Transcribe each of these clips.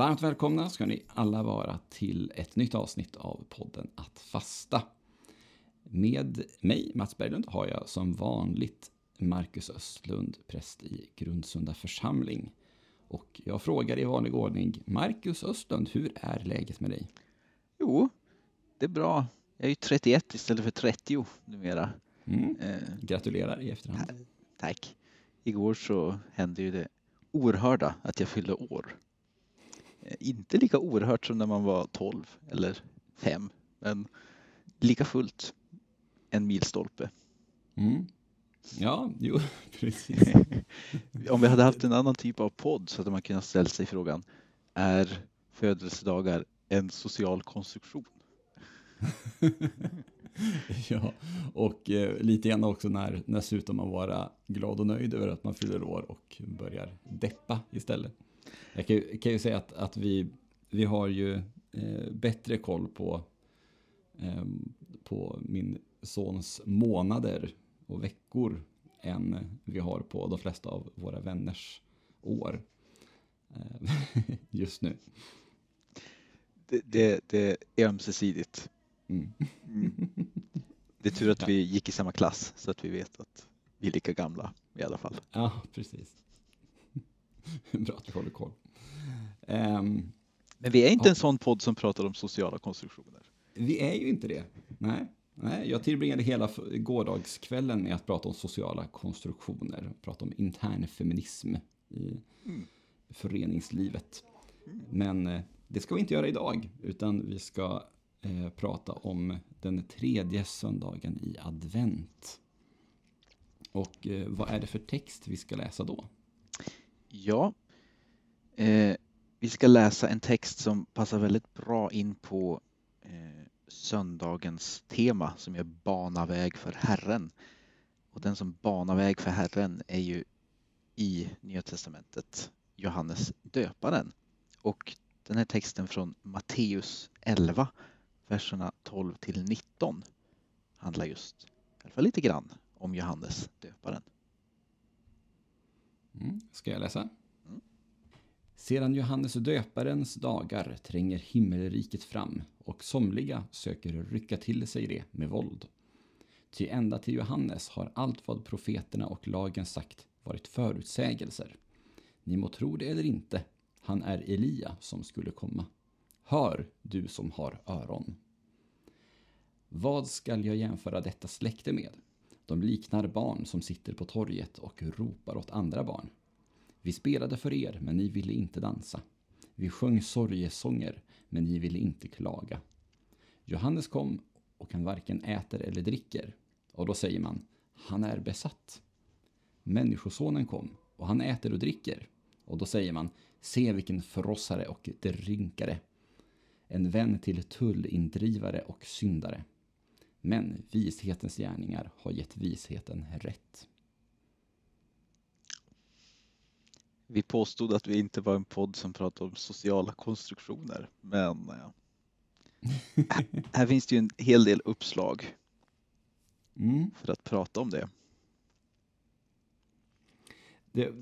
Varmt välkomna ska ni alla vara till ett nytt avsnitt av podden Att fasta. Med mig, Mats Berglund, har jag som vanligt Marcus Östlund, präst i Grundsunda församling. Och jag frågar i vanlig ordning, Marcus Östlund, hur är läget med dig? Jo, det är bra. Jag är ju 31 istället för 30 numera. Mm. Eh, Gratulerar i efterhand. Tack. Igår så hände ju det oerhörda att jag fyllde år. Inte lika oerhört som när man var 12 eller 5, men lika fullt en milstolpe. Mm. Ja, jo, precis. Om vi hade haft en annan typ av podd så hade man kunnat ställa sig frågan, är födelsedagar en social konstruktion? ja, och eh, lite grann också när, när slutar man vara glad och nöjd över att man fyller år och börjar deppa istället. Jag kan ju, kan ju säga att, att vi, vi har ju eh, bättre koll på, eh, på min sons månader och veckor än vi har på de flesta av våra vänners år eh, just nu. Det, det, det är ömsesidigt. Mm. Mm. Det är tur att vi gick i samma klass så att vi vet att vi är lika gamla i alla fall. Ja, precis. Bra att vi håller koll. Um, Men vi är inte ja. en sån podd som pratar om sociala konstruktioner. Vi är ju inte det. Nej. Nej, jag tillbringade hela gårdagskvällen med att prata om sociala konstruktioner, prata om intern feminism i mm. föreningslivet. Men eh, det ska vi inte göra idag, utan vi ska eh, prata om den tredje söndagen i advent. Och eh, vad är det för text vi ska läsa då? Ja, eh, vi ska läsa en text som passar väldigt bra in på eh, söndagens tema som är bana väg för Herren. Och den som banar väg för Herren är ju i Nya Testamentet Johannes döparen. Och den här texten från Matteus 11, verserna 12 till 19 handlar just, i alla fall lite grann, om Johannes döparen. Mm. Ska jag läsa? Mm. Sedan Johannes döparens dagar tränger himmelriket fram och somliga söker rycka till sig det med våld. Ty ända till Johannes har allt vad profeterna och lagen sagt varit förutsägelser. Ni må tro det eller inte, han är Elia som skulle komma. Hör, du som har öron. Vad skall jag jämföra detta släkte med? De liknar barn som sitter på torget och ropar åt andra barn. Vi spelade för er, men ni ville inte dansa. Vi sjöng sorgesånger, men ni ville inte klaga. Johannes kom och han varken äter eller dricker. Och då säger man, han är besatt. Människosonen kom och han äter och dricker. Och då säger man, se vilken förrossare och drinkare. En vän till tullindrivare och syndare. Men vishetens gärningar har gett visheten rätt. Vi påstod att vi inte var en podd som pratade om sociala konstruktioner, men ja. här finns det ju en hel del uppslag mm. för att prata om det. det.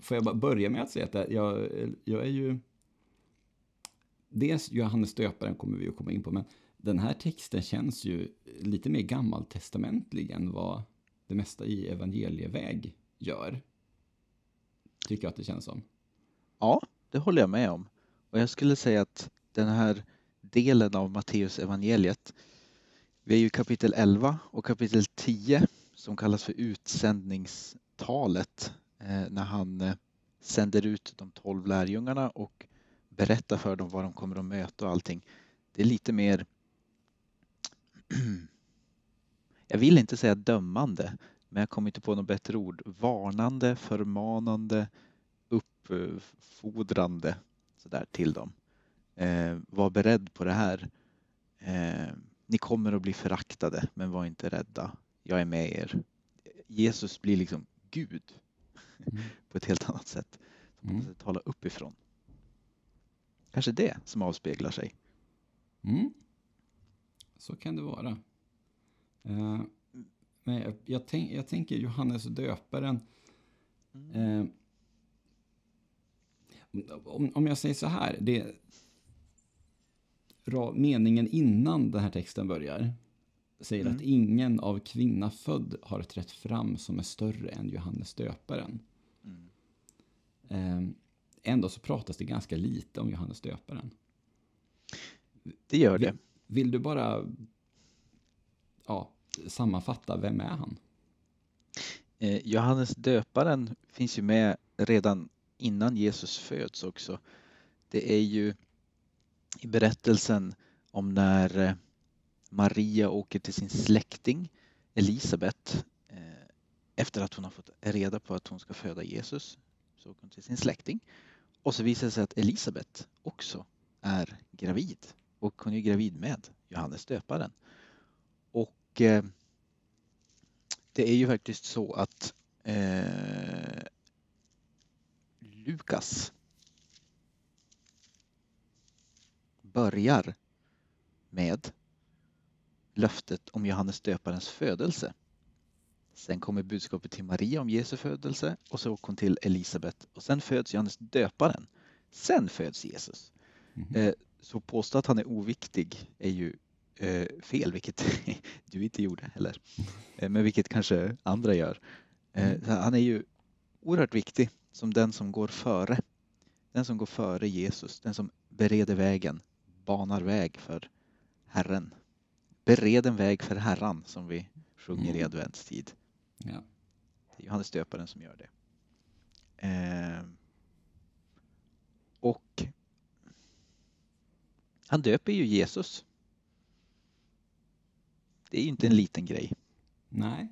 Får jag bara börja med att säga att jag, jag är ju... Dels Johannes döparen kommer vi att komma in på, men den här texten känns ju lite mer gammaltestamentlig än vad det mesta i evangelieväg gör. Tycker jag att det känns som. Ja, det håller jag med om. Och jag skulle säga att den här delen av Matteus evangeliet, vi är ju kapitel 11 och kapitel 10 som kallas för utsändningstalet eh, när han eh, sänder ut de tolv lärjungarna och berättar för dem vad de kommer att möta och allting. Det är lite mer jag vill inte säga dömande, men jag kommer inte på något bättre ord. Varnande, förmanande, uppfordrande sådär till dem. Eh, var beredd på det här. Eh, ni kommer att bli föraktade, men var inte rädda. Jag är med er. Jesus blir liksom Gud mm. på ett helt annat sätt. Som mm. tala uppifrån. Kanske det som avspeglar sig. Mm. Så kan det vara. Uh, men jag, jag, tänk, jag, tänker Johannes döparen. Mm. Uh, om, om jag säger så här, det, meningen innan den här texten börjar säger mm. att ingen av kvinna född har trätt fram som är större än Johannes döparen. Mm. Eh, ändå så pratas det ganska lite om Johannes döparen. Det gör det. Vill, du bara ja, sammanfatta, vem är han? Eh, Johannes döparen finns ju med redan innan Jesus föds också. Det är ju i berättelsen om när eh, Maria åker till sin släkting Elisabet eh, efter att hon har fått reda på att hon ska föda Jesus. Så åker hon till sin släkting och så visar det sig att Elisabet också är gravid och hon är gravid med Johannes döparen. Och eh, det är ju faktiskt så att eh, Lukas börjar med löftet om Johannes döparens födelse. Sen kommer budskapet till Maria om Jesu födelse och så åker hon till Elisabet och sen föds Johannes döparen. Sen föds Jesus. Mm. Så påstå att han är oviktig är ju eh, fel, vilket du inte gjorde heller. Eh, men vilket kanske andra gör. Mm. Han är ju oerhört viktig som den som går före. Den som går före Jesus, den som bereder vägen, banar väg för Herren. Bered en väg för Herran som vi sjunger mm. i adventstid. Ja. Det är Johannes döparen som gör det. Eh, och han döper ju Jesus. Det är ju inte en liten grej. Nej.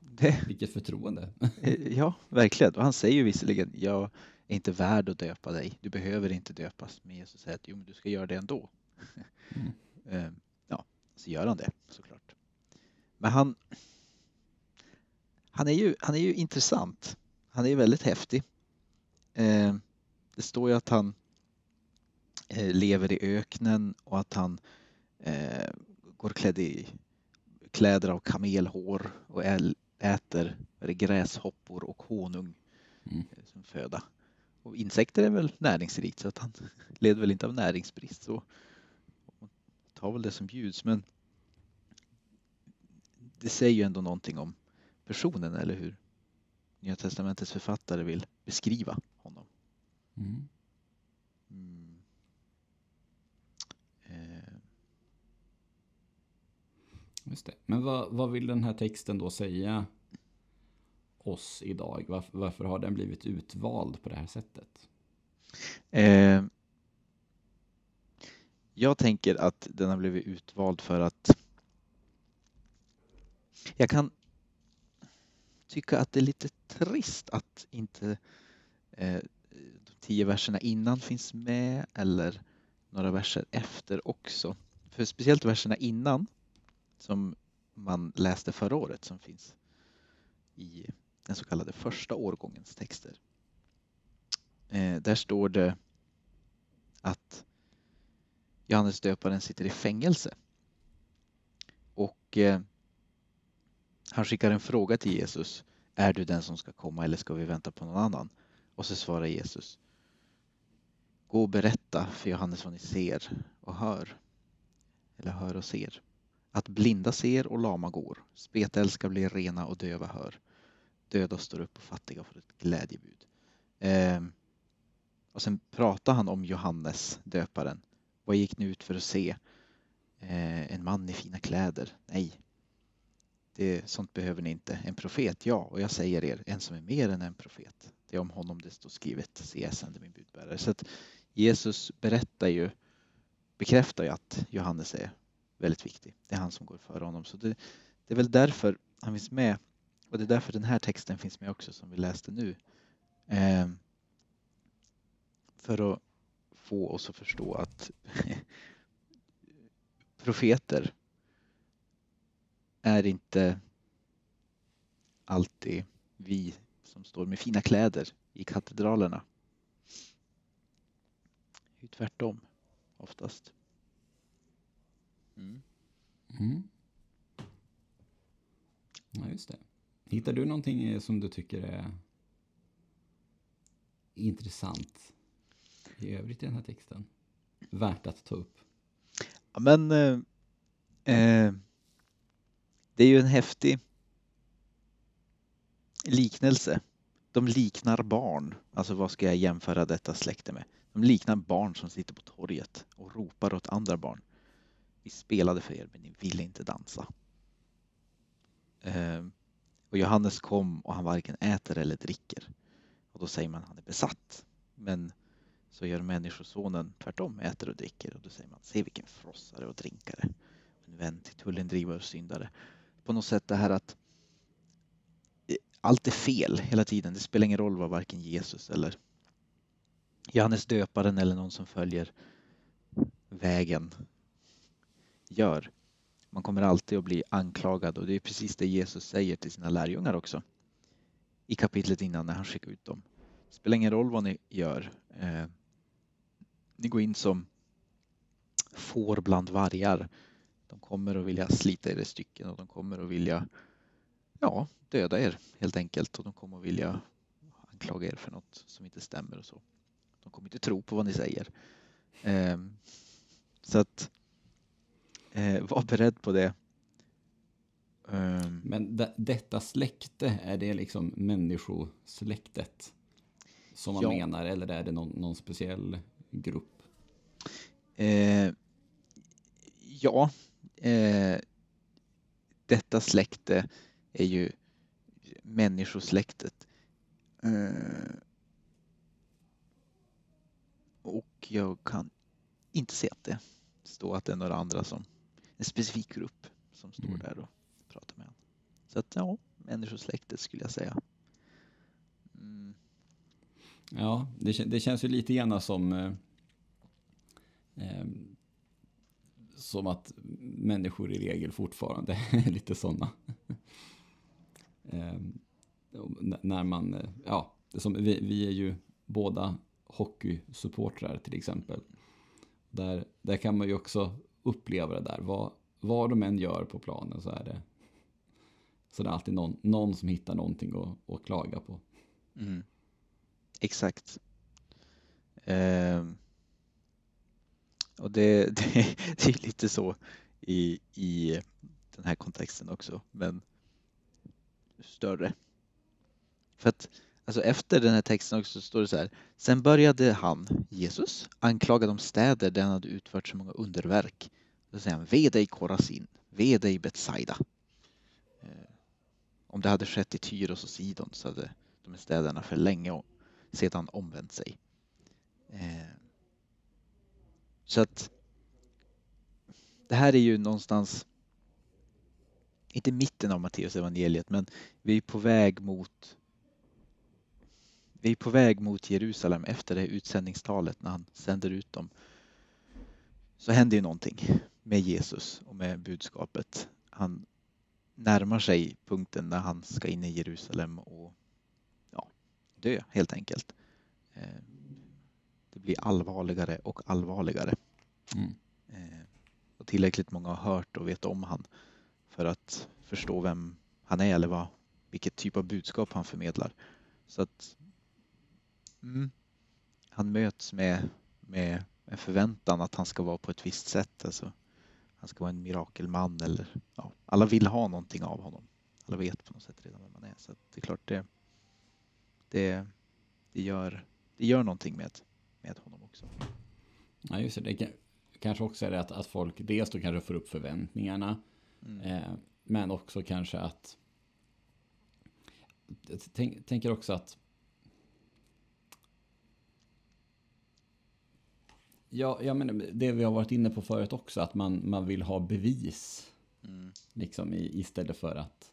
Det... Vilket förtroende. Eh, ja, verkligen. Och han säger ju visserligen, jag är inte värd att döpa dig. Du behöver inte döpas. Men Jesus säger att jo, men du ska göra det ändå. Mm. Eh, ja, så gör han det såklart. Men han, han, är, ju, han är ju intressant. Han är väldigt häftig. Eh, det står ju att han lever i öknen och att han går klädd i kläder av kamelhår och äter gräshoppor och honung mm. som föda. Och insekter är väl näringsrikt så att han leder väl inte av näringsbrist. Så tar väl det som bjuds men det säger ju ändå någonting om personen eller hur Nya Testamentets författare vill beskriva honom. Mm. Just det. Men vad, vad vill den här texten då säga oss idag? Varför, varför har den blivit utvald på det här sättet? Eh, jag tänker att den har blivit utvald för att jag kan tycka att det är lite trist att inte eh, de tio verserna innan finns med eller några verser efter också. För speciellt verserna innan som man läste förra året som finns i den så kallade första årgångens texter. Eh, där står det att Johannes döparen sitter i fängelse. Och eh, han skickar en fråga till Jesus. Är du den som ska komma eller ska vi vänta på någon annan? Och så svarar Jesus. Gå och berätta för Johannes vad ni ser och hör. Eller hör och ser. Att blinda ser och lama går. Spetälska blir rena och döva hör döda står upp och fattiga får ett glädjebud. Eh, och sen pratar han om Johannes döparen. Vad gick ni ut för att se? Eh, en man i fina kläder? Nej. Det, sånt behöver ni inte. En profet? Ja, och jag säger er, en som är mer än en profet. Det är om honom det står skrivet. Se, jag sänder min budbärare. Så att Jesus berättar ju, bekräftar ju att Johannes är väldigt viktig. Det är han som går före honom. Så det, det är väl därför han finns med och det är därför den här texten finns med också som vi läste nu. Eh, för att få oss att förstå att profeter är inte alltid vi som står med fina kläder i katedralerna. Det är tvärtom oftast. Mm. Mm. Ja, just det. Hittar du någonting eh, som du tycker är intressant i övrigt i den här texten värt att ta upp? Ja, men eh, eh, det är ju en häftig liknelse. De liknar barn. Alltså vad ska jag jämföra detta släkte med? De liknar barn som sitter på torget och ropar åt andra barn. Vi spelade för er men ni ville inte dansa. Eh, och Johannes kom och han varken äter eller dricker. Och då säger man att han är besatt. Men så gör Människosonen tvärtom, äter och dricker. Och då säger man, se vilken frossare och drinkare. En vän till tullindrivare och syndare. På något sätt det här att eh, allt är fel hela tiden. Det spelar ingen roll vad varken Jesus eller Johannes döparen eller någon som följer vägen gör. Man kommer alltid att bli anklagad och det är precis det Jesus säger till sina lärjungar också. I kapitlet innan när han skickar ut dem. Det spelar ingen roll vad ni gör. Eh, ni går in som får bland vargar. De kommer att vilja slita er i stycken och de kommer att vilja ja, döda er helt enkelt och de kommer att vilja anklaga er för något som inte stämmer och så. De kommer inte tro på vad ni säger. Eh, så att eh, var beredd på det. Um, Men de, detta släkte, är det liksom människosläktet som man ja. menar eller är det någon, någon speciell grupp? Eh, ja, eh, detta släkte är ju människosläktet. Eh, och jag kan inte se att det står att det är några andra som en specifik grupp som står mm. där och pratar med honom. Så att ja, människosläktet skulle jag säga. Mm. Ja, det, det, känns ju lite grann som eh, eh, som att människor i regel fortfarande är lite sådana. eh, när man, eh, ja, som, vi, vi är ju båda hockeysupportrar till exempel. Där, där kan man ju också uppleva det där. Vad, vad de än gör på planen så är det så det är alltid någon, någon som hittar någonting att, att klaga på. Mm. Exakt. Eh, och det, det, det, är lite så i, i den här kontexten också, men större. För att alltså efter den här texten också står det så här. Sen började han, Jesus, anklaga de städer där han hade utfört så många underverk. Då säger han, ve dig Korasin, ve dig Betsaida. Eh, om det hade skett i Tyros och Sidon så hade de här städerna för länge sedan omvänt sig. Eh, så att det här är ju någonstans, inte mitten av Matteus evangeliet, men vi är på väg mot vi är på väg mot Jerusalem efter det utsändningstalet när han sänder ut dem. Så händer ju någonting med Jesus och med budskapet. Han närmar sig punkten när han ska in i Jerusalem och ja, dö helt enkelt. Eh, det blir allvarligare och allvarligare. Mm. Eh, och tillräckligt många har hört och vet om han för att förstå vem han är eller vad, vilket typ av budskap han förmedlar. Så att mm, han möts med, med en förväntan att han ska vara på ett visst sätt. Alltså, han ska vara en mirakelman eller ja, alla vill ha någonting av honom. Alla vet på något sätt redan vem han är. Så det är klart det, det, det, gör, det gör någonting med, med honom också. Ja, just det. det kanske också är det att, att folk dels då kanske får upp förväntningarna. Mm. Eh, men också kanske att tänk, tänker också att Ja, ja, men det vi har varit inne på förut också, att man, man vill ha bevis. Mm. Liksom i, istället för att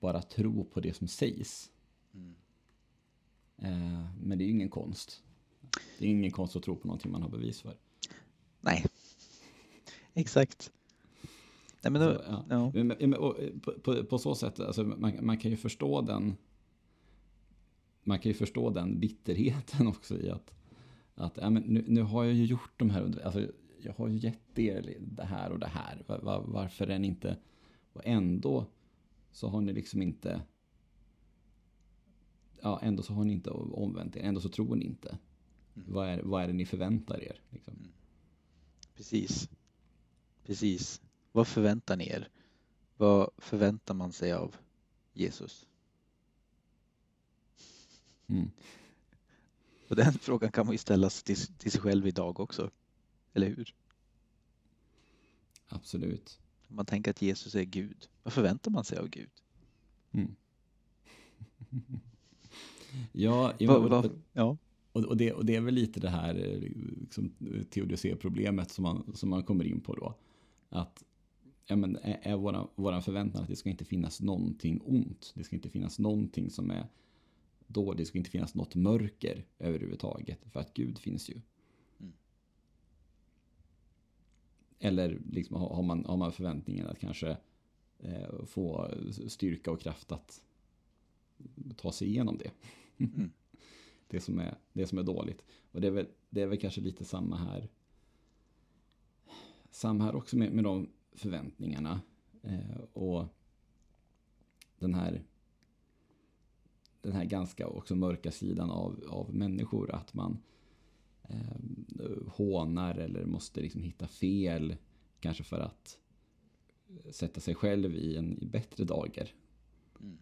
bara tro på det som sägs. Mm. Eh, men det är ju ingen konst. Det är ingen konst att tro på någonting man har bevis för. Nej, exakt. Nej, men då, så, ja. Ja. Men, och, på, på, på, så sätt, alltså, man, man kan ju förstå den man kan ju förstå den bitterheten också i att att ja, men nu, nu har jag ju gjort de här, alltså, jag har ju gett er det här och det här. Var, var, varför är ni inte... Och ändå så har ni liksom inte... Ja, ändå så har ni inte omvänt er. Ändå så tror ni inte. Mm. Vad, är, vad är det ni förväntar er? Liksom? Precis. Precis. Vad förväntar ni er? Vad förväntar man sig av Jesus? Mm. Och den frågan kan man ju ställa till, till sig själv idag också. Eller hur? Absolut. Om man tänker att Jesus är Gud, vad förväntar man sig av Gud? Mm. ja, Va, va, ja. Och, och, det, och det är väl lite det här liksom, teodicé-problemet som man, som man kommer in på då. Att ja, men, är, är våra, våran förväntan att det ska inte finnas någonting ont. Det ska inte finnas någonting som är då. Det ska inte finnas något mörker överhuvudtaget. För att Gud finns ju. Mm. Eller liksom, har, man, har man förväntningen att kanske eh, få styrka och kraft att ta sig igenom det. Mm. det, som är, det som är dåligt. Och det är väl, det är väl kanske lite samma här. Samma här också med, med de förväntningarna. Eh, och den här den här ganska också mörka sidan av, av människor. Att man eh, hånar eller måste liksom hitta fel. Kanske för att sätta sig själv i en i bättre dager. Mm.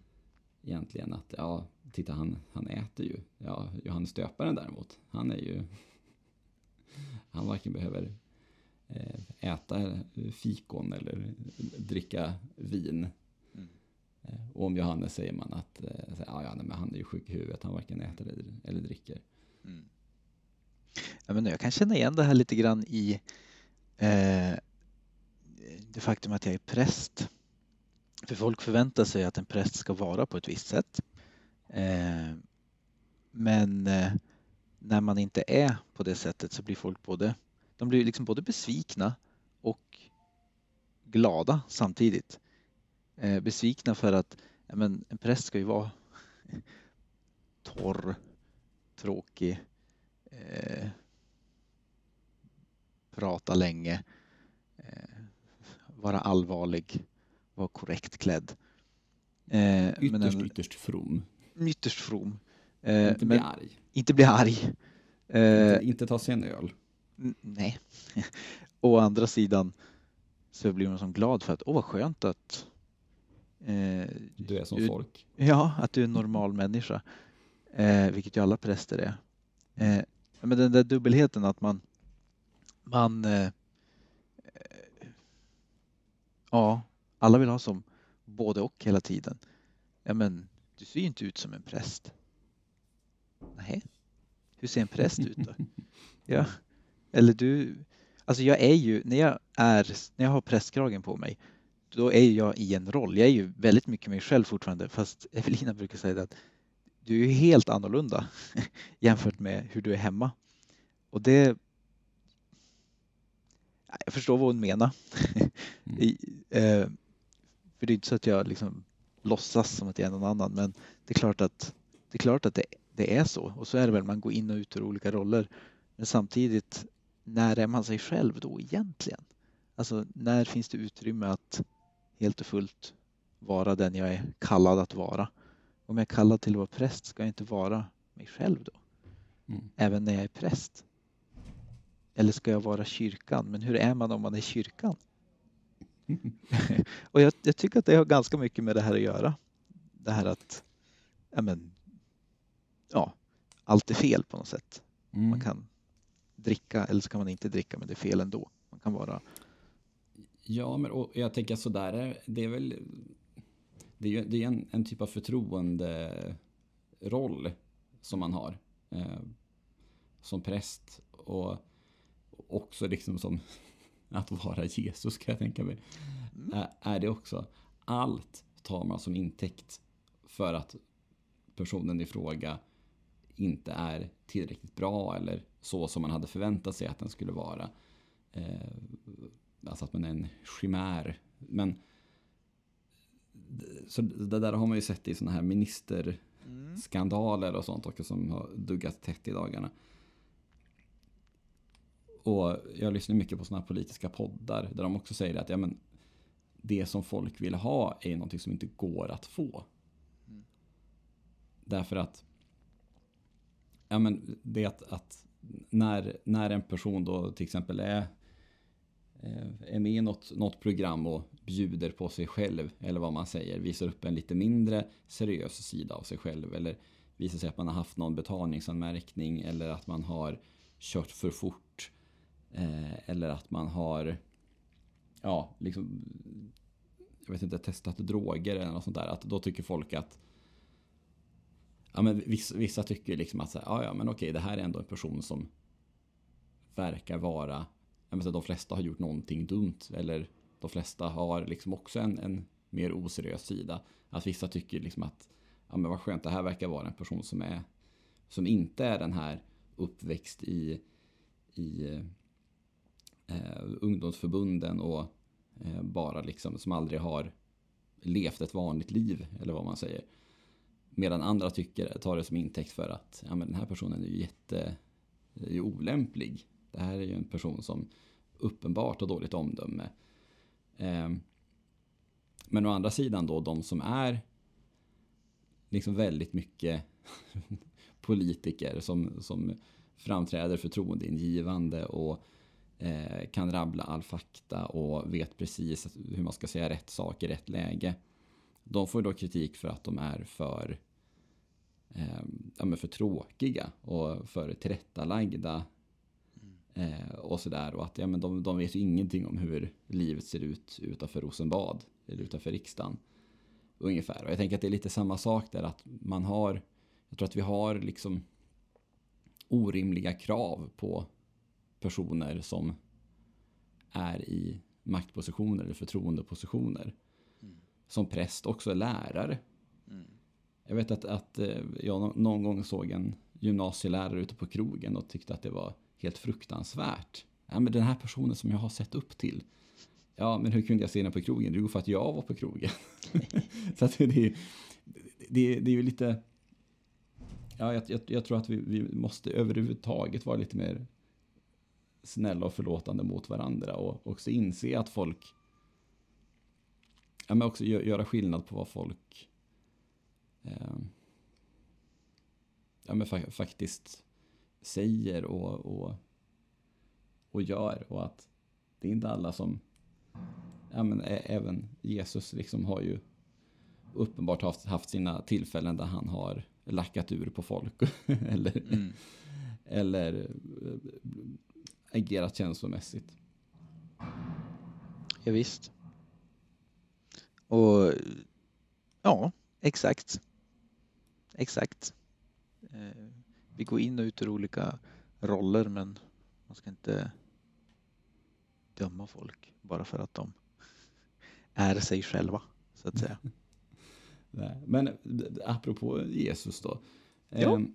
Egentligen att, ja, titta han, han äter ju. Ja, Johannes döparen däremot, han är ju... Han varken behöver eh, äta fikon eller dricka vin. Eh, och om Johannes säger man att eh, ja, ah, ja, nej, men han är ju sjuk i huvudet, han varken äter eller, eller dricker. Mm. Ja, men jag kan känna igen det här lite grann i eh, det faktum att jag är präst. För folk förväntar sig att en präst ska vara på ett visst sätt. Eh, men eh, när man inte är på det sättet så blir folk både, de blir liksom både besvikna och glada samtidigt. Eh, besvikna för att men en präst ska ju vara torr, tråkig, eh, prata länge, eh, vara allvarlig, vara korrekt klädd. Eh, Ytterst, men en, ytterst from. ytterst from. Eh, inte bli arg. inte bli arg. Eh, Inte, inte ta sig en öl. nej. Å andra sidan så blir man som glad för att åh vad skönt att eh, Du är som du- folk. Ja, att du är en normal människa. Eh, vilket ju alla präster är. Eh, men den där dubbelheten att man, man eh, eh, ja, alla vill ha som både och hela tiden. Ja, men du ser ju inte ut som en präst. Nej, hur ser en präst ut då? Ja, eller du, alltså jag är ju, när jag är, när jag har prästkragen på mig, då är jag i en roll. Jag är ju väldigt mycket mig själv fortfarande, fast Evelina brukar säga att du är helt annorlunda jämfört med hur du är hemma. Och det... Jag förstår vad hon menar. Mm. I, eh, för det är inte så att jag liksom låtsas som att jag är någon annan, men det är klart att det, är klart att det, det är så. Och så är det väl, man går in och ut ur olika roller. Men samtidigt, när är man sig själv då egentligen? Alltså, när finns det utrymme att helt och fullt vara den jag är kallad att vara? Om jag är kallad till att vara präst, ska jag inte vara mig själv då? Mm. Även när jag är präst? Eller ska jag vara kyrkan? Men hur är man om man är kyrkan? och jag, jag tycker att det har ganska mycket med det här att göra. Det här att ja, men, ja, allt är fel på något sätt. Mm. Man kan dricka eller så kan man inte dricka men det är fel ändå. Man kan vara Ja, men och jag tänker sådär, är- det är väl det är, ju- det är en, en typ av förtroenderoll som man har eh, som präst och också liksom som att vara Jesus kan jag tänka mig. Mm. Är, är det också. Allt tar man som intäkt för att personen i fråga inte är tillräckligt bra eller så som man hade förväntat sig att den skulle vara. Eh, alltså att man är en chimär. Men så det där har man ju sett i sådana här ministerskandaler och sånt också som har duggat tätt i dagarna. Och jag lyssnar mycket på sådana här politiska poddar där de också säger att ja, men, det som folk vill ha är någonting som inte går att få. Mm. Därför att ja, men det att, att när, när en person då till exempel är, Eh, är med i något, något program och bjuder på sig själv, eller vad man säger, visar upp en lite mindre seriös sida av sig själv, eller visar sig att man har haft någon betalningsanmärkning, eller att man har kört för fort, eh, eller att man har, ja, liksom, jag vet inte, testat droger eller något sånt där, att då tycker folk att ja, men vissa, vissa tycker liksom att så här, ja, ja, men okej, det här är ändå en person som verkar vara, menar, de flesta har gjort någonting dumt eller de flesta har liksom också en, en mer oseriös sida. Att vissa tycker liksom att, ja men vad skönt, det här verkar vara en person som är, som inte är den här uppväxt i, i eh, ungdomsförbunden och eh, bara liksom som aldrig har levt ett vanligt liv eller vad man säger. Medan andra tycker, tar det som intäkt för att ja, men den här personen är ju jätte är ju olämplig. Det här är ju en person som uppenbart har dåligt omdöme. Eh, men å andra sidan då de som är liksom väldigt mycket politiker som, som framträder förtroendeingivande och eh, kan rabbla all fakta och vet precis hur man ska säga rätt sak i rätt läge. De får då kritik för att de är för, eh, ja, för tråkiga och för tillrättalagda. Eh, och sådär. Och att ja, men de, de vet ju ingenting om hur livet ser ut utanför Rosenbad. Eller utanför riksdagen. Ungefär. Och jag tänker att det är lite samma sak där. Att man har, jag tror att vi har liksom orimliga krav på personer som är i maktpositioner eller förtroendepositioner som präst också är lärare. Mm. Jag vet att, att eh, jag någon gång såg en gymnasielärare ute på krogen och tyckte att det var helt fruktansvärt. Ja, men den här personen som jag har sett upp till. Ja, men hur kunde jag se den på krogen? Jo, för att jag var på krogen. så att det, är, det, det är ju lite... Ja, jag, jag, jag tror att vi, vi måste överhuvudtaget vara lite mer snälla och förlåtande mot varandra och också inse att folk ja, men också göra skillnad på vad folk eh, ja, men fa faktiskt säger och, och, och gör. Och att det är inte alla som... Ja, men även Jesus liksom har ju uppenbart haft, haft sina tillfällen där han har lackat ur på folk. eller, mm. eller äh, agerat känslomässigt. Ja, visst. Och ja, exakt. Exakt. Eh, vi går in och ut ur olika roller men man ska inte döma folk bara för att de är sig själva så att säga. Nej, men apropå Jesus då. Ja. Eh,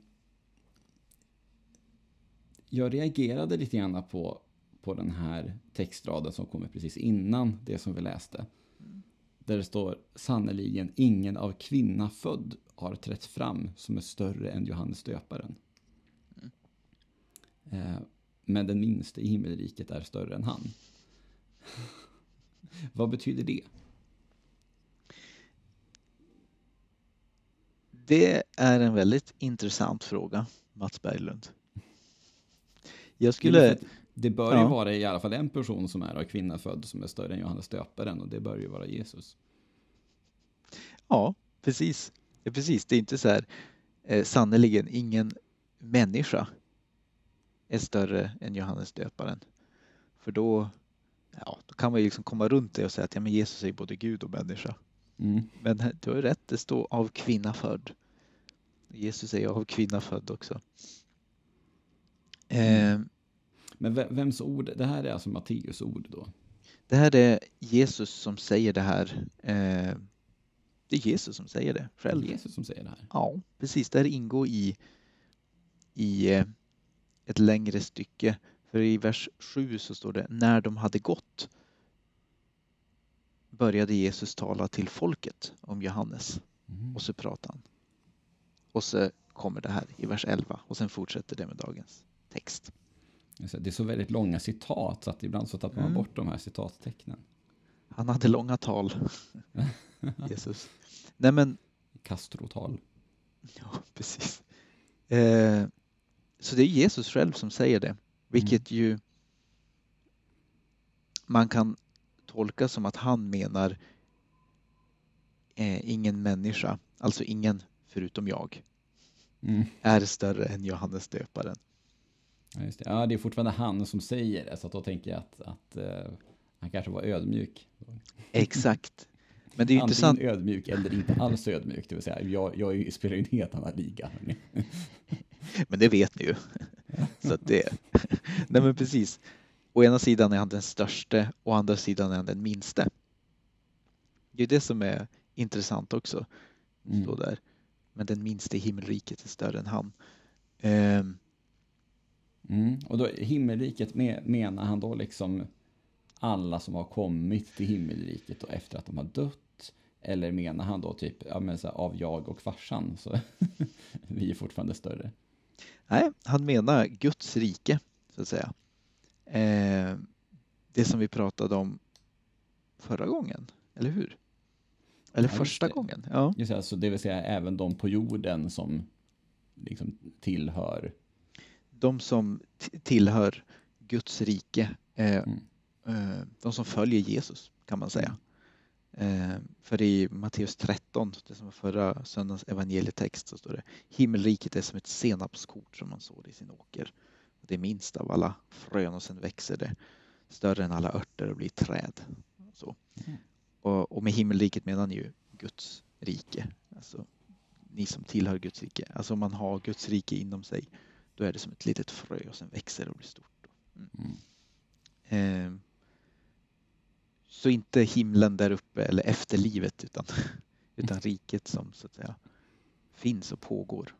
jag reagerade lite grann på, på den här textraden som kommer precis innan det som vi läste. Där det står sannerligen ingen av kvinna född har trätt fram som är större än Johannes döparen. Eh, men den minste i himmelriket är större än han. Vad betyder det? Det är en väldigt intressant fråga, Mats Berglund. Jag skulle... Det bör ja. ju vara i alla fall en person som är av kvinna född som är större än Johannes döparen och det bör ju vara Jesus. Ja, precis. precis. Det är inte så här, eh, sannoliken ingen människa är större än Johannes döparen. För då, ja, då kan man ju liksom komma runt det och säga att ja, men Jesus är både Gud och människa. Mm. Men du har rätt, det står av kvinna född. Jesus är av kvinna född också. Mm. Eh, men vems ord? Det här är alltså Matteus ord då? Det här är Jesus som säger det här. Eh, det är Jesus som säger det själv. Det Jesus som säger det här? Ja, precis. Det här ingår i, i eh, ett längre stycke. För i vers 7 så står det när de hade gått började Jesus tala till folket om Johannes. Mm. Och så pratar han. Och så kommer det här i vers 11 och sen fortsätter det med dagens text. Det är så väldigt långa citat så att ibland så tappar man mm. bort de här citattecknen. Han hade långa tal, Jesus. Nej men... Castrotal. Ja, precis. Eh, så det är Jesus själv som säger det, vilket ju man kan tolka som att han menar eh, ingen människa, alltså ingen förutom jag, Mm. är större än Johannes döparen. Ja, det. ja, det är fortfarande han som säger det, så att då tänker jag att, att eh, han kanske var ödmjuk. Exakt. Men det är ju intressant. ödmjuk eller inte alls ödmjuk, det vill säga jag, jag spelar ju en helt annan liga. Men det vet ni ju. Så det... Nej men precis. Å ena sidan är han den störste, å andra sidan är han den minste. Det är det som är intressant också. Mm. Stå där. Men den minste i himmelriket är större än han. Ehm, Mm. Och då himmelriket me- menar han då liksom alla som har kommit till himmelriket och efter att de har dött? Eller menar han då typ ja, men så här, av jag och farsan så vi är fortfarande större? Nej, han menar Guds rike, så att säga. Ehm, det som vi pratade om förra gången, eller hur? Eller Ja, första det. gången. Ja. Just det, alltså, det vill säga även de på jorden som liksom tillhör. de som tillhör Guds rike, eh, Mm. eh, de som följer Jesus kan man säga. Eh, för i Matteus 13, det som var förra söndagens evangelietext, så står det himmelriket är som ett senapskort som man sår i sin åker. Det är minst av alla frön och sen växer det större än alla örter och blir träd. Så. Mm. Och, och med himmelriket menar ni ju Guds rike. Alltså ni som tillhör Guds rike. Alltså om man har Guds rike inom sig då är det som ett litet frö och sen växer det och blir stort. Mm. Eh, så inte himlen där uppe eller efterlivet utan, utan riket som så att säga finns och pågår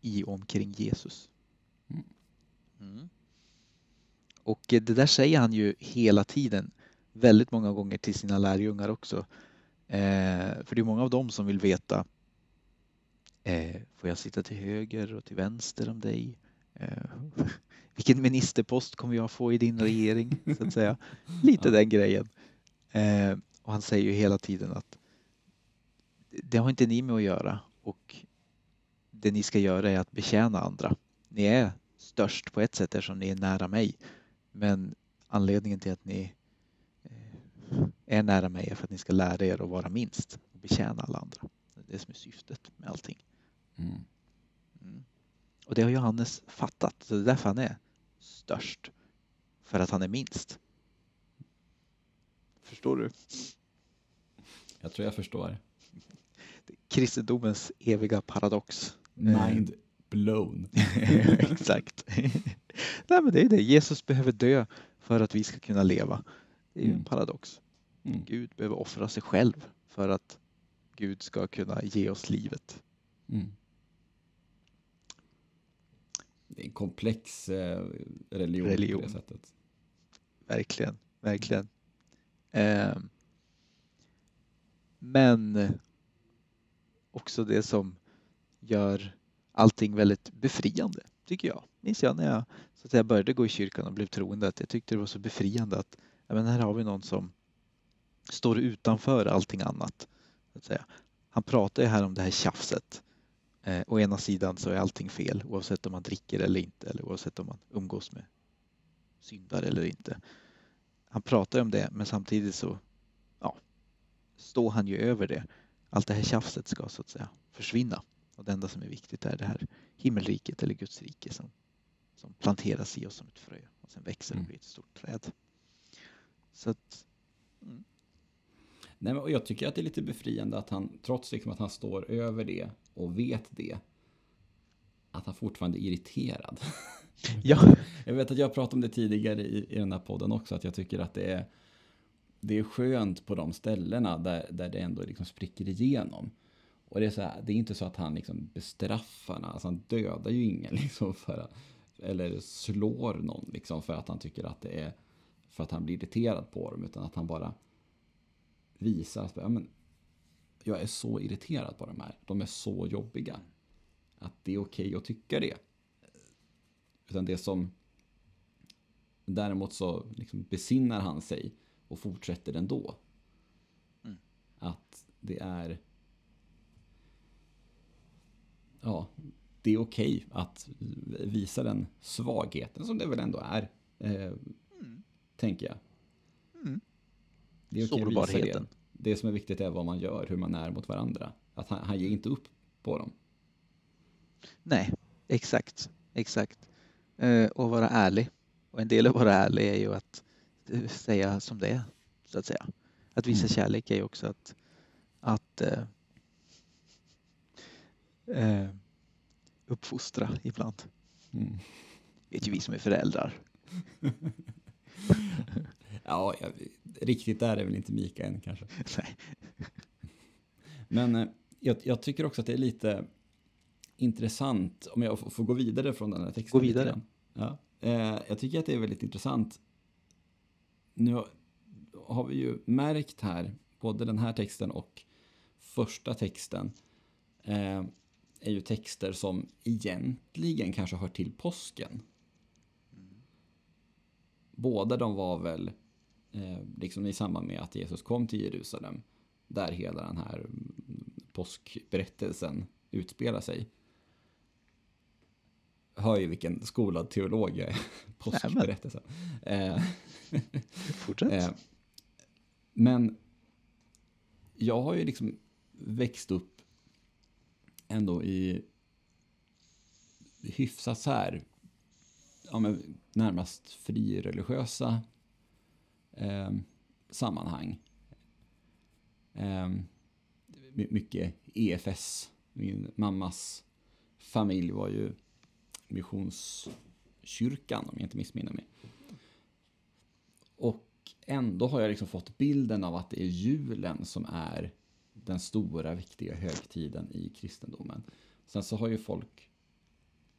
i och omkring Jesus. Mm. Och det där säger han ju hela tiden, väldigt många gånger till sina lärjungar också. Eh, för det är många av dem som vill veta eh, Får jag sitta till höger och till vänster om dig? Eh, vilken ministerpost kommer jag få i din regering? Så att säga. Lite den grejen. Eh, och han säger ju hela tiden att det har inte ni med att göra och det ni ska göra är att betjäna andra. Ni är störst på ett sätt eftersom ni är nära mig. Men anledningen till att ni eh, är nära mig är för att ni ska lära er att vara minst och betjäna alla andra. Det är det som är syftet med allting. Mm. Mm. Och det har Johannes fattat, så det är därför han är störst. För att han är minst. Förstår du? Jag tror jag förstår. Kristendomens eviga paradox. Mind blown. Exakt. Nej, men det är det. Jesus behöver dö för att vi ska kunna leva. Det är ju en Mm. paradox. Mm. Gud behöver offra sig själv för att Gud ska kunna ge oss livet. Mm. Det är en komplex eh, religion, Religion. på det sättet. Verkligen, verkligen. Ehm, men också det som gör allting väldigt befriande, tycker jag. Minns jag när jag så att säga, började gå i kyrkan och blev troende att jag tyckte det var så befriande att men här har vi någon som står utanför allting annat. Så att säga. Han pratar ju här om det här tjafset. Eh, å ena sidan så är allting fel oavsett om man dricker eller inte eller oavsett om man umgås med syndare eller inte. Han pratar om det men samtidigt så ja, står han ju över det. Allt det här tjafset ska så att säga försvinna. Och det enda som är viktigt är det här himmelriket eller Guds rike som, som planteras i oss som ett frö och sen växer och Mm. blir ett stort träd. Så att, Nej, men, jag tycker att det är lite befriande att han, trots liksom att han står över det och vet det, att han fortfarande är irriterad. ja, Jag vet att jag pratade om det tidigare i, i den här podden också, att jag tycker att det är, det är skönt på de ställena där, där det ändå liksom spricker igenom. Och det är, så här, det är inte så att han liksom bestraffar, alltså han dödar ju ingen liksom för att, eller slår någon liksom för att han tycker att det är, för att han blir irriterad på dem, utan att han bara visar att ja, men, jag är så irriterad på de här, de är så jobbiga. Att det är okej att tycka det. Utan det som Däremot så liksom besinnar han sig och fortsätter ändå. Mm. Att det är Ja det är okej okay att visa den svagheten som det väl ändå är. Eh, mm. Tänker jag. Mm. Det är okej okay att visa det. Det som är viktigt är vad man gör, hur man är mot varandra. Att han, han ger inte upp på dem. Nej, exakt. Exakt. Eh, och vara ärlig. Och en del av att vara ärlig är ju att säga som det är, så att säga. Att visa mm. kärlek är ju också att, att eh, eh, uppfostra ibland. Mm. vet ju vi som är föräldrar. ja, jag, riktigt där är väl inte Mika än kanske. Nej. Men eh, jag, jag, tycker också att det är lite intressant, om jag får gå vidare från den här texten. Gå vidare. Ja. Eh, jag tycker att det är väldigt intressant. Nu har vi ju märkt här, både den här texten och första texten, eh, är ju texter som egentligen kanske hör till påsken. Båda de var väl liksom i samband med att Jesus kom till Jerusalem, där hela den här påskberättelsen utspelar sig. Hör ju vilken skolad teolog jag är. Påskberättelsen. Eh, Fortsätt. Eh, men jag har ju liksom växt upp ändå i hyfsat så här, ja, men närmast frireligiösa eh, sammanhang. Eh, mycket EFS. Min mammas familj var ju Missionskyrkan, om jag inte missminner mig. Och ändå har jag liksom fått bilden av att det är julen som är den stora viktiga högtiden i kristendomen. Sen så har ju folk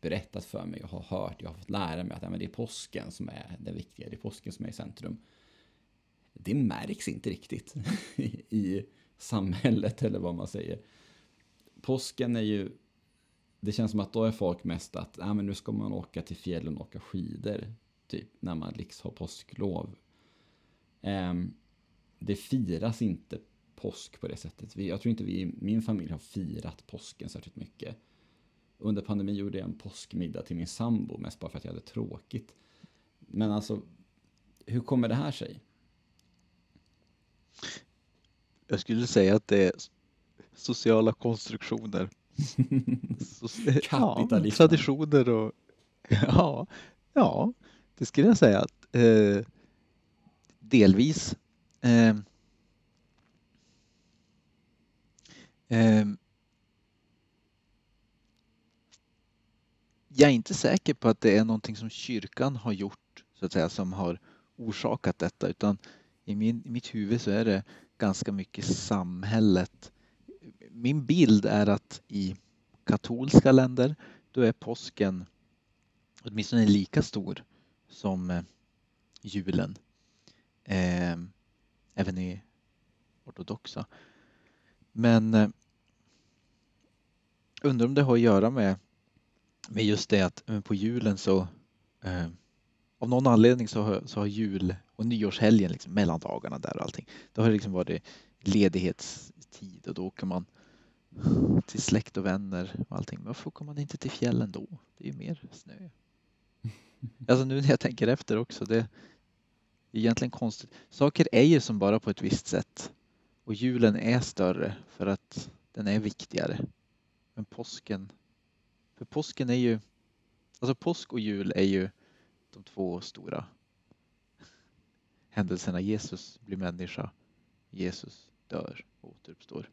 berättat för mig och har hört, jag har fått lära mig att ja, men det är påsken som är det viktiga, det är påsken som är i centrum. Det märks inte riktigt i samhället eller vad man säger. Påsken är ju, det känns som att då är folk mest att ah, men nu ska man åka till fjällen och åka skidor, typ när man liksom har påsklov. Um, det firas inte påsk på det sättet. Vi, jag tror inte vi i min familj har firat påsken särskilt mycket. Under pandemin gjorde jag en påskmiddag till min sambo, mest bara för att jag hade tråkigt. Men alltså, hur kommer det här sig? Jag skulle säga att det är sociala konstruktioner. Kapitalism. Ja, traditioner och ja, ja, det skulle jag säga. att eh, Delvis. Eh, Ehm, jag är inte säker på att det är någonting som kyrkan har gjort så att säga som har orsakat detta utan i, min, i mitt huvud så är det ganska mycket samhället. Min bild är att i katolska länder då är påsken åtminstone lika stor som eh, julen. Eh, även i ortodoxa. Men eh, undrar om det har att göra med, med just det att eh, på julen så eh, av någon anledning så har, så har jul och nyårshelgen, liksom, mellandagarna där och allting, då har det liksom varit ledighetstid och då åker man till släkt och vänner och allting. Varför åker man inte till fjällen då? Det är ju mer snö. Alltså nu när jag tänker efter också, det är egentligen konstigt. Saker är ju som bara på ett visst sätt och julen är större för att den är viktigare. Men påsken, för påsken är ju, alltså påsk och jul är ju de två stora händelserna. Jesus blir människa, Jesus dör och återuppstår.